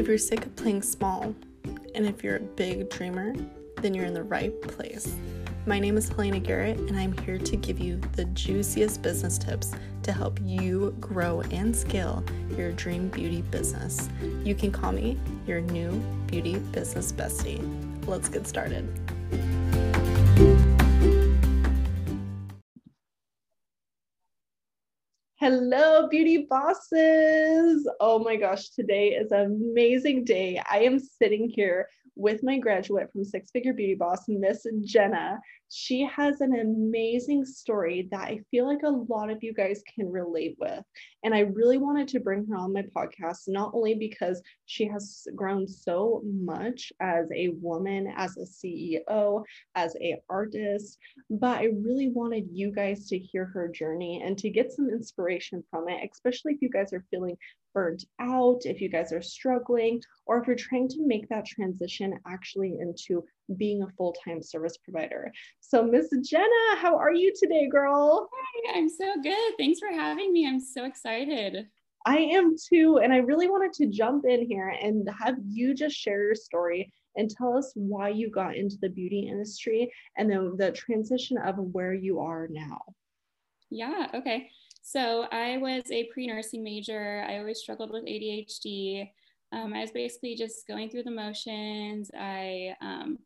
If you're sick of playing small, and if you're a big dreamer, then you're in the right place. My name is Helena Garrett, and I'm here to give you the juiciest business tips to help you grow and scale your dream beauty business. You can call me your new beauty business bestie. Let's get started. Beauty bosses. Oh my gosh, today is an amazing day. I am sitting here with my graduate from Six Figure Beauty Boss, Miss Jenna. She has an amazing story that I feel like a lot of you guys can relate with. And I really wanted to bring her on my podcast, not only because she has grown so much as a woman, as a CEO, as a artist, but I really wanted you guys to hear her journey and to get some inspiration from it, especially if you guys are feeling burnt out, if you guys are struggling, or if you're trying to make that transition actually into being a full time service provider. So, Miss Jenna, how are you today, girl? Hi, I'm so good. Thanks for having me. I'm so excited. I am too. And I really wanted to jump in here and have you just share your story and tell us why you got into the beauty industry and then the transition of where you are now. Yeah, okay. So I was a pre-nursing major. I always struggled with ADHD. Um, I was basically just going through the motions. I um,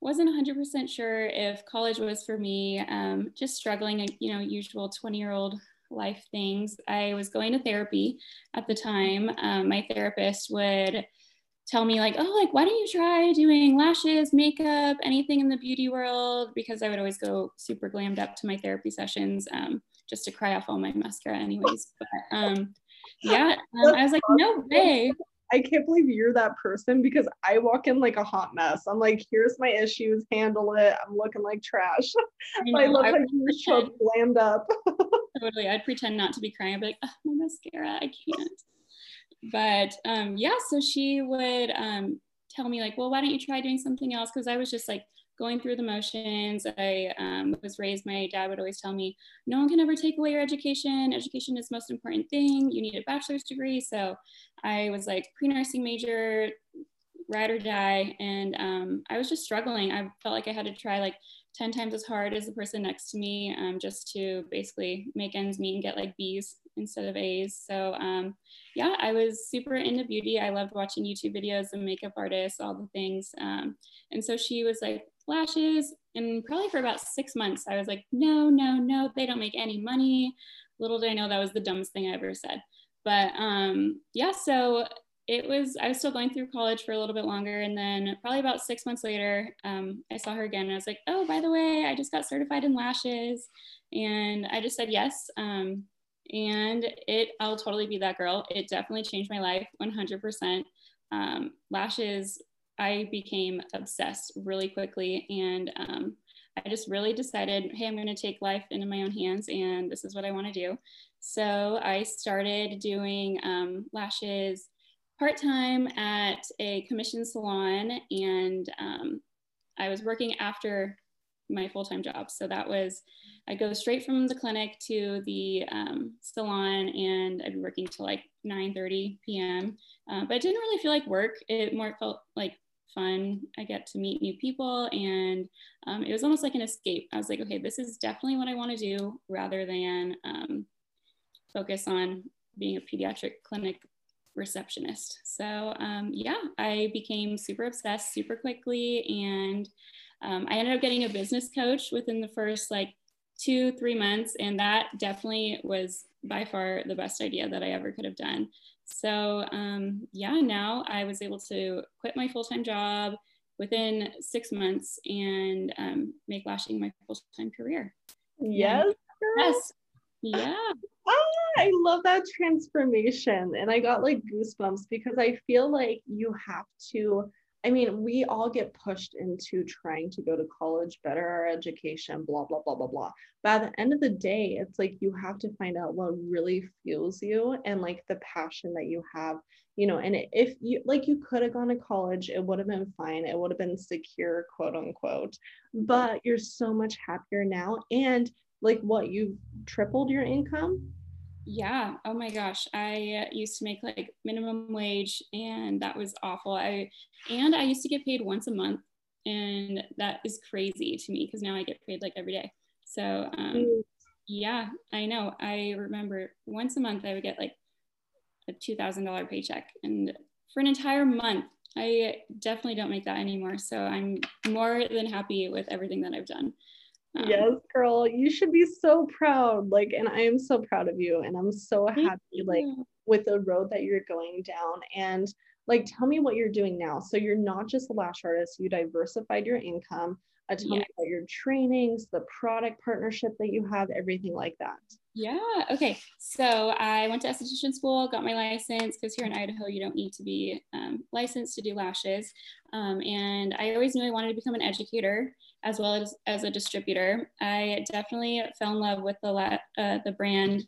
wasn't 100% sure if college was for me. Um, just struggling, you know, usual 20-year-old life things. I was going to therapy at the time. Um, my therapist would tell me like, oh, like why don't you try doing lashes, makeup, anything in the beauty world? Because I would always go super glammed up to my therapy sessions. Um, just to cry off all my mascara anyways. But um, yeah, um, I was like, no way. I can't believe you're that person because I walk in like a hot mess. I'm like, here's my issues, handle it. I'm looking like trash. I, know, look I like you show up glammed up. totally. I'd pretend not to be crying. I'd be like, oh, my mascara, I can't. But um, yeah, so she would um, tell me like, well, why don't you try doing something else? Because I was just like going through the motions. I um, was raised, my dad would always tell me, no one can ever take away your education. Education is the most important thing. You need a bachelor's degree. So I was like pre nursing major, ride or die. And um, I was just struggling. I felt like I had to try like 10 times as hard as the person next to me um, just to basically make ends meet and get like B's instead of A's. So um, yeah, I was super into beauty. I loved watching YouTube videos and makeup artists, all the things. Um, and so she was like, lashes. And probably for about six months, I was like, no, no, no, they don't make any money. Little did I know that was the dumbest thing I ever said. But um, yeah, so it was, I was still going through college for a little bit longer. And then probably about six months later, um, I saw her again and I was like, oh, by the way, I just got certified in lashes. And I just said yes. Um, and it, I'll totally be that girl. It definitely changed my life 100%. Um, lashes I became obsessed really quickly. And um, I just really decided, hey, I'm going to take life into my own hands and this is what I want to do. So I started doing um, lashes part time at a commission salon. And um, I was working after my full time job. So that was, I go straight from the clinic to the um, salon and I'd be working till like 9 30 p.m. Uh, but it didn't really feel like work. It more felt like fun. I get to meet new people, and um, it was almost like an escape. I was like, okay, this is definitely what I want to do rather than um, focus on being a pediatric clinic receptionist. So, um, yeah, I became super obsessed super quickly, and um, I ended up getting a business coach within the first like two, three months, and that definitely was by far the best idea that I ever could have done. So um, yeah, now I was able to quit my full-time job within six months and um, make lashing my full-time career. Yes. Yes. Yeah. Ah, I love that transformation. And I got like goosebumps because I feel like you have to I mean, we all get pushed into trying to go to college, better our education, blah, blah, blah, blah, blah. But at the end of the day, it's like you have to find out what really fuels you and like the passion that you have, you know. And if you like, you could have gone to college, it would have been fine, it would have been secure, quote unquote. But you're so much happier now. And like, what, you've tripled your income? Yeah. Oh my gosh. I used to make like minimum wage and that was awful. I and I used to get paid once a month and that is crazy to me because now I get paid like every day. So um, yeah, I know. I remember once a month I would get like a two thousand dollar paycheck, and for an entire month, I definitely don't make that anymore. So I'm more than happy with everything that I've done. Um, yes, girl, you should be so proud. Like, and I am so proud of you, and I'm so happy, like, with the road that you're going down. And like, tell me what you're doing now. So you're not just a lash artist; you diversified your income. Uh, tell yes. me about your trainings, the product partnership that you have, everything like that. Yeah. Okay. So I went to esthetician school, got my license because here in Idaho you don't need to be um, licensed to do lashes. Um, and I always knew I wanted to become an educator as well as as a distributor. I definitely fell in love with the la- uh, the brand.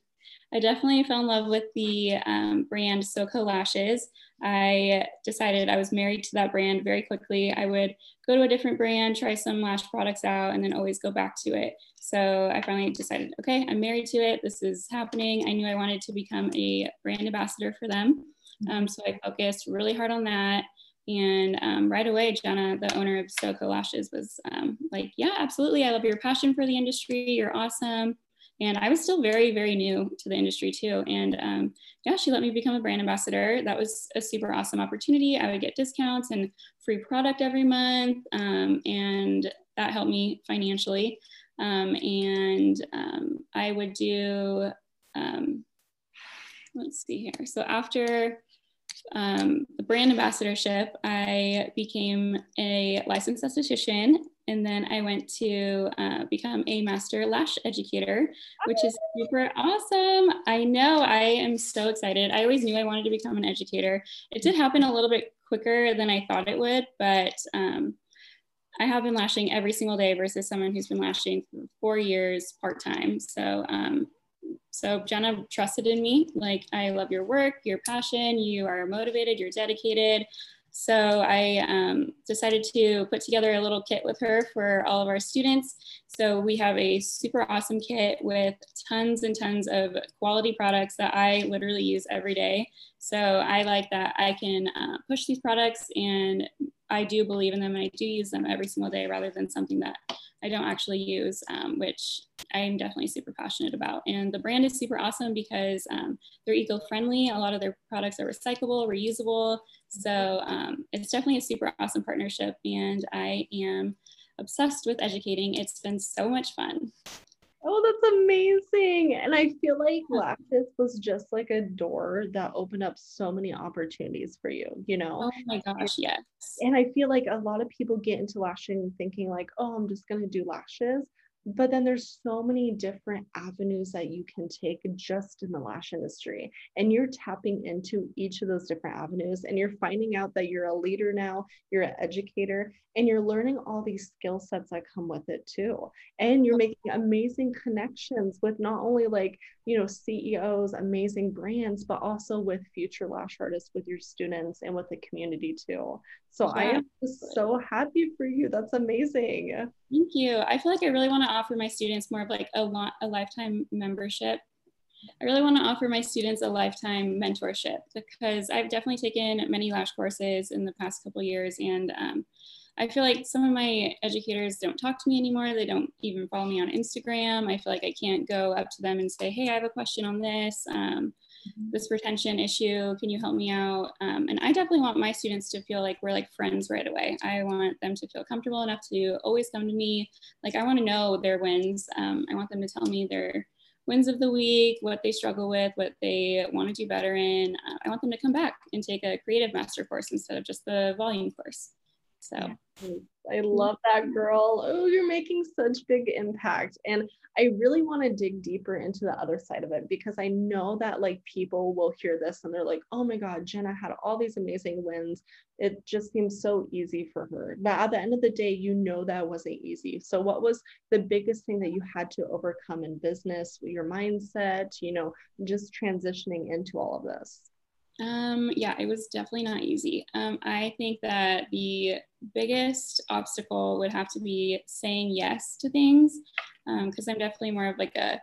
I definitely fell in love with the um, brand SoCo Lashes. I decided I was married to that brand very quickly. I would go to a different brand, try some lash products out, and then always go back to it. So I finally decided, okay, I'm married to it. This is happening. I knew I wanted to become a brand ambassador for them. Um, so I focused really hard on that. And um, right away, Jenna, the owner of SoCo Lashes, was um, like, Yeah, absolutely. I love your passion for the industry. You're awesome. And I was still very, very new to the industry too. And um, yeah, she let me become a brand ambassador. That was a super awesome opportunity. I would get discounts and free product every month. Um, and that helped me financially. Um, and um, I would do, let's see here. So after um, the brand ambassadorship, I became a licensed esthetician and then I went to uh, become a master lash educator, which is super awesome. I know I am so excited. I always knew I wanted to become an educator. It did happen a little bit quicker than I thought it would, but um, I have been lashing every single day versus someone who's been lashing for four years part time. So, um, so Jenna trusted in me. Like, I love your work, your passion. You are motivated. You're dedicated. So I um, decided to put together a little kit with her for all of our students. So we have a super awesome kit with tons and tons of quality products that I literally use every day. So I like that I can uh, push these products and I do believe in them and I do use them every single day rather than something that I don't actually use, um, which I'm definitely super passionate about. And the brand is super awesome because um, they're eco-friendly. A lot of their products are recyclable, reusable. So um, it's definitely a super awesome partnership. And I am obsessed with educating. It's been so much fun. Oh, that's amazing. And I feel like Lashes was just like a door that opened up so many opportunities for you, you know? Oh my gosh, yes. And I feel like a lot of people get into lashing thinking like, oh, I'm just going to do lashes but then there's so many different avenues that you can take just in the lash industry and you're tapping into each of those different avenues and you're finding out that you're a leader now you're an educator and you're learning all these skill sets that come with it too. And you're making amazing connections with not only like you know ceos amazing brands but also with future lash artists with your students and with the community too. So yeah. i am just so happy for you. That's amazing thank you i feel like i really want to offer my students more of like a, a lifetime membership I really want to offer my students a lifetime mentorship because I've definitely taken many lash courses in the past couple years and um, I feel like some of my educators don't talk to me anymore. They don't even follow me on Instagram. I feel like I can't go up to them and say, hey, I have a question on this, um. This retention issue. Can you help me out? Um, and I definitely want my students to feel like we're like friends right away. I want them to feel comfortable enough to always come to me. Like, I want to know their wins. Um, I want them to tell me their wins of the week, what they struggle with, what they want to do better in. Uh, I want them to come back and take a creative master course instead of just the volume course. So I mm-hmm. love that girl. Oh, you're making such big impact. And I really want to dig deeper into the other side of it because I know that like people will hear this and they're like, oh my God, Jenna had all these amazing wins. It just seems so easy for her. But at the end of the day, you know that wasn't easy. So, what was the biggest thing that you had to overcome in business, your mindset, you know, just transitioning into all of this? Um, yeah, it was definitely not easy. Um, I think that the biggest obstacle would have to be saying yes to things because um, I'm definitely more of like a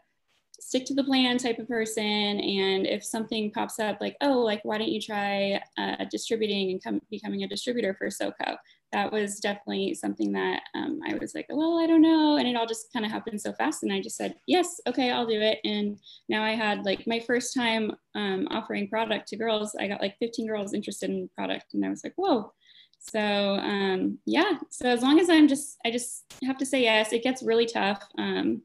stick to the plan type of person. And if something pops up, like, oh, like, why don't you try uh, distributing and come, becoming a distributor for SoCo? That was definitely something that um, I was like, well, I don't know. And it all just kind of happened so fast. And I just said, yes, okay, I'll do it. And now I had like my first time um, offering product to girls. I got like 15 girls interested in product. And I was like, whoa. So um, yeah, so as long as I'm just, I just have to say yes. It gets really tough. Um,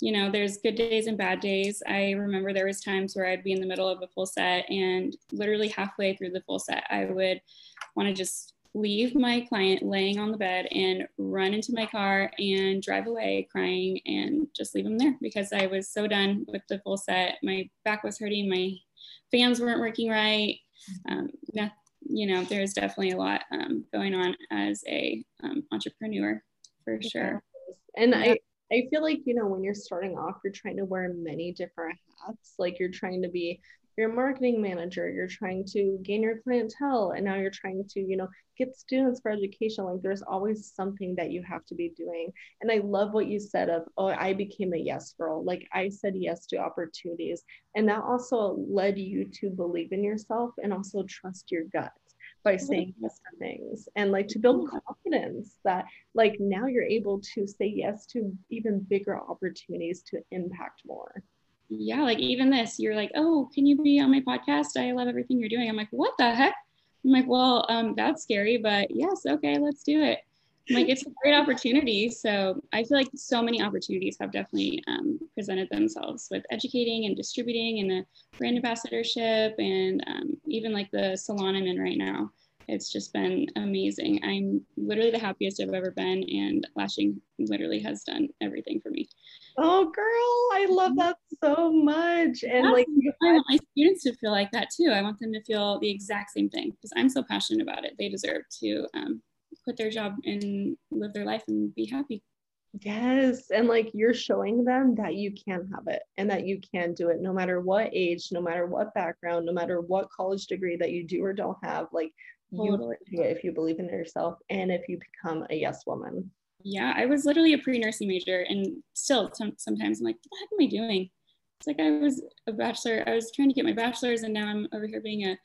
you know there's good days and bad days i remember there was times where i'd be in the middle of a full set and literally halfway through the full set i would want to just leave my client laying on the bed and run into my car and drive away crying and just leave him there because i was so done with the full set. My back was hurting. My fans weren't working right. Um, you know there's definitely a lot um, going on as a um, entrepreneur for sure. And yeah. i I feel like, you know, when you're starting off, you're trying to wear many different hats. Like you're trying to be your marketing manager, you're trying to gain your clientele, and now you're trying to, you know, get students for education. Like there's always something that you have to be doing. And I love what you said of, oh, I became a yes girl. Like I said yes to opportunities. And that also led you to believe in yourself and also trust your gut by mm-hmm. saying yes to things and like to build mm-hmm. confidence that like now you're able to say yes to even bigger opportunities to impact more yeah like even this you're like oh can you be on my podcast? I love everything you're doing. I'm like what the heck? I'm like well um that's scary but yes okay let's do it. I'm like it's a great opportunity. So i feel like so many opportunities have definitely um, presented themselves with educating and distributing and the brand ambassadorship and um, even like the salon i'm in right now it's just been amazing i'm literally the happiest i've ever been and lashing literally has done everything for me oh girl i love that so much and yeah, like i want my students to feel like that too i want them to feel the exact same thing because i'm so passionate about it they deserve to um, quit their job and live their life and be happy. Yes. And like you're showing them that you can have it and that you can do it no matter what age, no matter what background, no matter what college degree that you do or don't have. Like totally. do it if you believe in yourself and if you become a yes woman. Yeah. I was literally a pre nursing major and still sometimes I'm like, what the heck am I doing? It's like I was a bachelor, I was trying to get my bachelor's and now I'm over here being a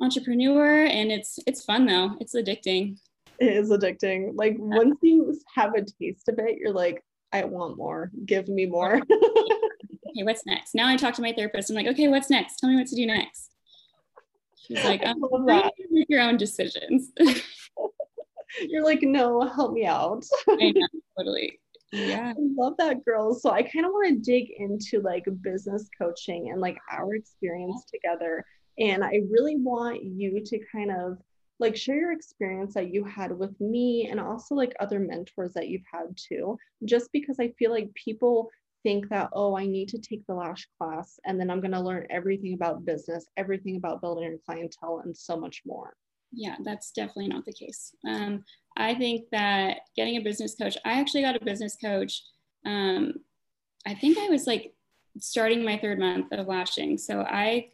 entrepreneur and it's it's fun though. It's addicting it is addicting. Like once you have a taste of it, you're like, I want more. Give me more. okay, what's next? Now I talk to my therapist. I'm like, okay, what's next? Tell me what to do next. She's like, um, make your own decisions. you're like, no, help me out. I know, totally. Yeah. I love that girl. So I kind of want to dig into like business coaching and like our experience together. And I really want you to kind of like share your experience that you had with me and also like other mentors that you've had too just because i feel like people think that oh i need to take the lash class and then i'm going to learn everything about business everything about building your clientele and so much more. Yeah that's definitely not the case. Um, i think that getting a business coach i actually got a business coach um, i think i was like starting my third month of lashing. So i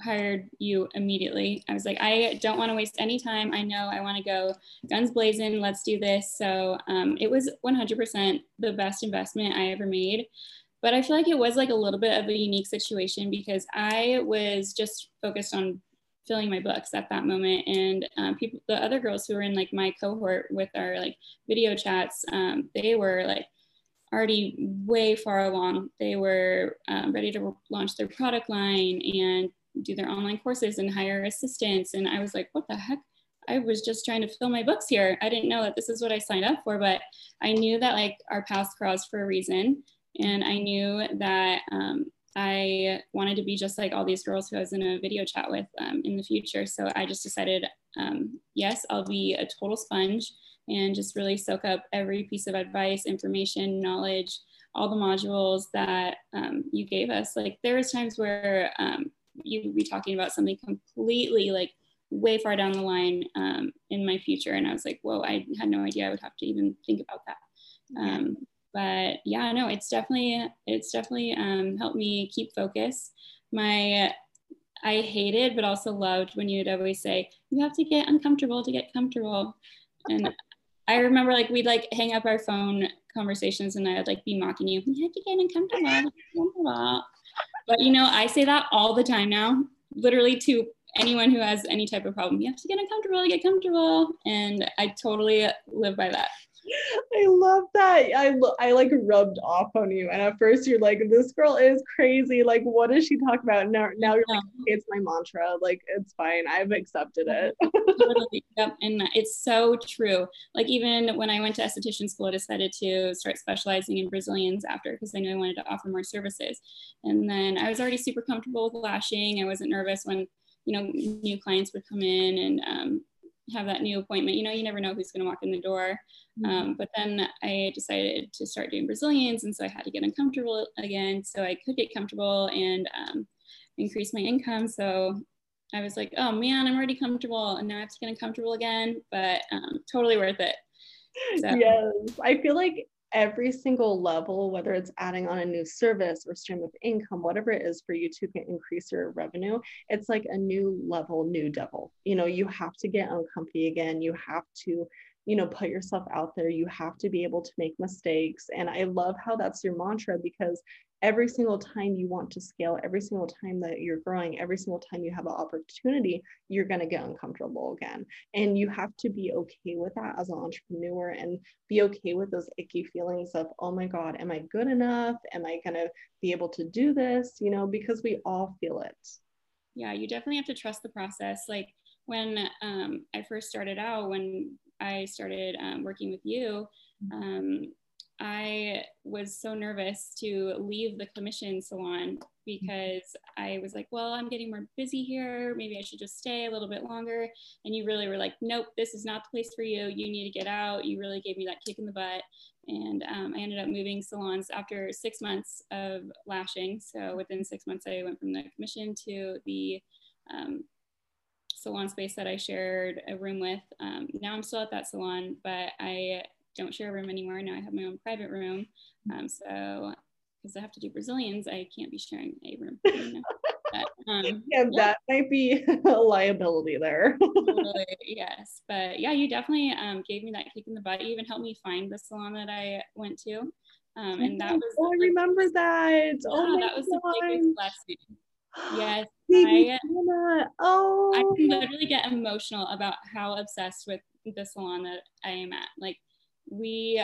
hired you immediately. I was like, I don't want to waste any time. I know I want to go guns blazing. Let's do this. So um, it was 100% the best investment I ever made. But I feel like it was like a little bit of a unique situation because I was just focused on filling my books at that moment. And um, people, the other girls who were in like my cohort with our like video chats, um, they were like, already way far along. They were um, ready to launch their product line and do their online courses and hire assistants. And I was like, what the heck? I was just trying to fill my books here. I didn't know that this is what I signed up for, but I knew that like our paths crossed for a reason. And I knew that um, I wanted to be just like all these girls who I was in a video chat with um, in the future. So I just decided, um, yes, I'll be a total sponge and just really soak up every piece of advice, information, knowledge, all the modules that um, you gave us. Like there was times where um, you would be talking about something completely like way far down the line um, in my future. And I was like, whoa, I had no idea I would have to even think about that. Um, but yeah, no, it's definitely, it's definitely um, helped me keep focus. My, I hated, but also loved when you'd always say, you have to get uncomfortable to get comfortable. And I remember like we'd like hang up our phone conversations and I would like be mocking you. You have to get uncomfortable. uncomfortable. But you know, I say that all the time now, literally to anyone who has any type of problem. You have to get uncomfortable, to get comfortable. And I totally live by that. I love that. I I like rubbed off on you, and at first you're like, "This girl is crazy. Like, what does she talk about?" Now, now you're like, "It's my mantra. Like, it's fine. I've accepted it." Yep. And it's so true. Like, even when I went to esthetician school, I decided to start specializing in Brazilians after because I knew I wanted to offer more services. And then I was already super comfortable with lashing. I wasn't nervous when you know new clients would come in and um, have that new appointment. You know, you never know who's going to walk in the door. Mm-hmm. Um, but then I decided to start doing Brazilians, and so I had to get uncomfortable again, so I could get comfortable and um, increase my income. So I was like, oh man, I'm already comfortable, and now I have to get uncomfortable again. But um, totally worth it. So. Yes, I feel like every single level, whether it's adding on a new service or stream of income, whatever it is for you to increase your revenue, it's like a new level, new devil. You know, you have to get uncomfy again. You have to, you know, put yourself out there. You have to be able to make mistakes. And I love how that's your mantra because every single time you want to scale, every single time that you're growing, every single time you have an opportunity, you're going to get uncomfortable again. And you have to be okay with that as an entrepreneur and be okay with those icky feelings of, oh my God, am I good enough? Am I going to be able to do this? You know, because we all feel it. Yeah, you definitely have to trust the process. Like when um, I first started out, when I started um, working with you, mm-hmm. um, I was so nervous to leave the commission salon because I was like, well, I'm getting more busy here. Maybe I should just stay a little bit longer. And you really were like, nope, this is not the place for you. You need to get out. You really gave me that kick in the butt. And um, I ended up moving salons after six months of lashing. So within six months, I went from the commission to the um, salon space that I shared a room with. Um, now I'm still at that salon, but I don't share a room anymore. Now I have my own private room. Um, so because I have to do Brazilians, I can't be sharing a room. You know? but, um, yeah, yeah, that might be a liability there. totally, yes, but yeah, you definitely um, gave me that kick in the butt. You even helped me find the salon that I went to, um, and that was. Oh, I remember that. Yeah, oh, that was God. the biggest blessing. Yes, I, oh. I can literally get emotional about how obsessed with the salon that I am at. Like we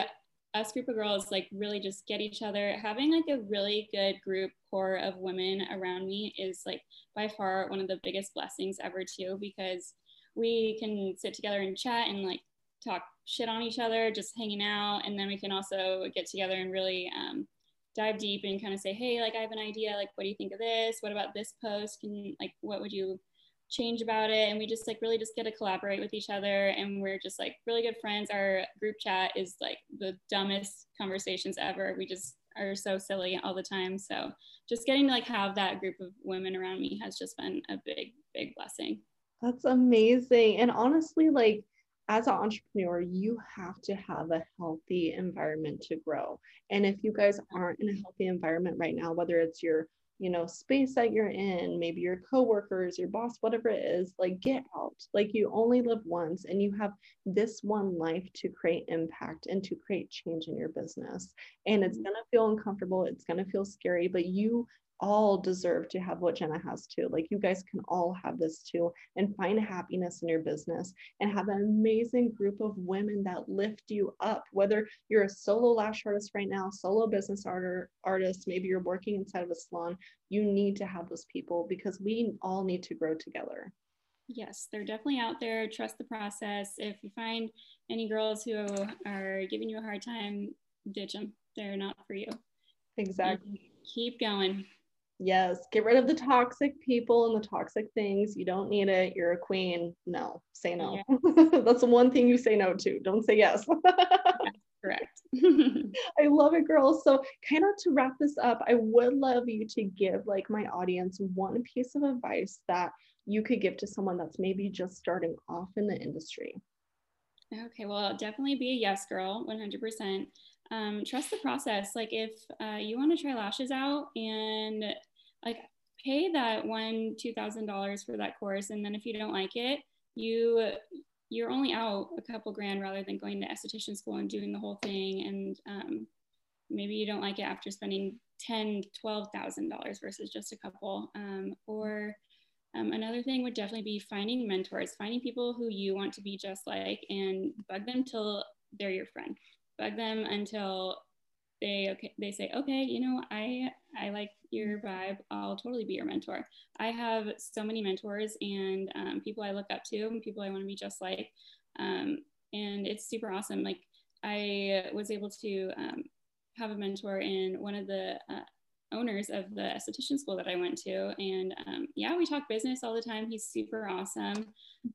us group of girls like really just get each other. Having like a really good group core of women around me is like by far one of the biggest blessings ever too because we can sit together and chat and like talk shit on each other just hanging out. And then we can also get together and really um, dive deep and kind of say hey like i have an idea. Like what do you think of this? What about this post? Can like what would you change about it and we just like really just get to collaborate with each other and we're just like really good friends. Our group chat is like the dumbest conversations ever. We just are so silly all the time. So just getting to like have that group of women around me has just been a big big blessing. That's amazing. And honestly like as an entrepreneur, you have to have a healthy environment to grow. And if you guys aren't in a healthy environment right now, whether it's your you know space that you're in maybe your coworkers your boss whatever it is like get out like you only live once and you have this one life to create impact and to create change in your business and it's mm-hmm. going to feel uncomfortable it's going to feel scary but you all deserve to have what Jenna has too. Like you guys can all have this too and find happiness in your business and have an amazing group of women that lift you up. Whether you're a solo lash artist right now, solo business art- artist, maybe you're working inside of a salon, you need to have those people because we all need to grow together. Yes, they're definitely out there. Trust the process. If you find any girls who are giving you a hard time, ditch them. They're not for you. Exactly. And keep going. Yes, get rid of the toxic people and the toxic things. You don't need it. You're a queen. No, say no. That's the one thing you say no to. Don't say yes. Correct. I love it, girls. So, kind of to wrap this up, I would love you to give like my audience one piece of advice that you could give to someone that's maybe just starting off in the industry. Okay, well, definitely be a yes girl, 100%. Um, trust the process. Like, if uh, you want to try lashes out and like pay that one two thousand dollars for that course and then if you don't like it you you're only out a couple grand rather than going to esthetician school and doing the whole thing. And um, maybe you don't like it after spending ten, twelve thousand dollars versus just a couple. Um, or um, another thing would definitely be finding mentors, finding people who you want to be just like, and bug them till they're your friend. Bug them until they okay they say okay you know i i like your vibe. I'll totally be your mentor. I have so many mentors and um, people i look up to and people i want to be just like um, and it's super awesome. Like i was able to um, have a mentor in one of the uh, owners of the esthetician school that i went to and um, yeah we talk business all the time. He's super awesome.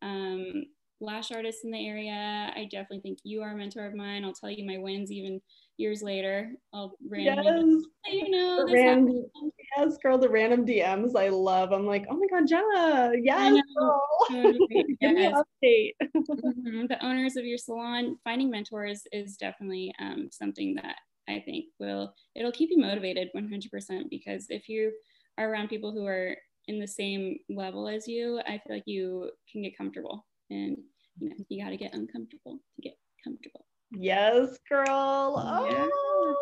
Um, lash artists in the area. I definitely think you are a mentor of mine. I'll tell you my wins even years later, I'll randomly, yes. you know, random, yes, girl, the random DMs I love. I'm like, oh my God, Jenna, yes, Give me an update. mm-hmm. The owners of your salon, finding mentors is definitely um, something that I think will, it'll keep you motivated 100% because if you are around people who are in the same level as you, I feel like you can get comfortable and, you know, you got to get uncomfortable to get comfortable. Yes, girl. Oh,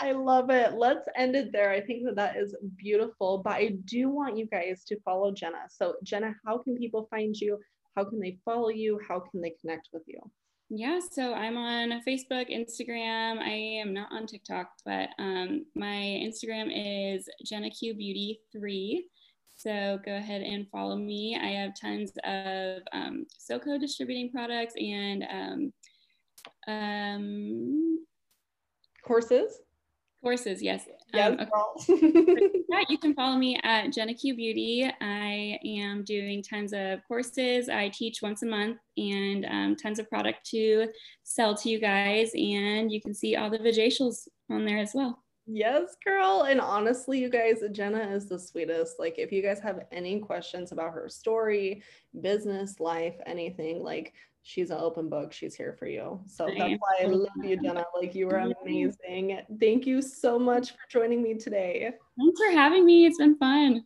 I love it. Let's end it there. I think that that is beautiful. But I do want you guys to follow Jenna. So, Jenna, how can people find you? How can they follow you? How can they connect with you? Yeah, so I'm on Facebook, Instagram. I am not on TikTok, but um, my Instagram is Jenna Q Beauty 3. So go ahead and follow me. I have tons of um, SoCo distributing products and um, um, courses. Courses, yes. Yes, um, yeah, you can follow me at Jenna Q Beauty. I am doing tons of courses. I teach once a month and um, tons of product to sell to you guys. And you can see all the visuals on there as well. Yes, girl. And honestly, you guys, Jenna is the sweetest. Like, if you guys have any questions about her story, business, life, anything, like she's an open book. She's here for you. So that's why I love you, Jenna. Like you were amazing. Thank you so much for joining me today. Thanks for having me. It's been fun.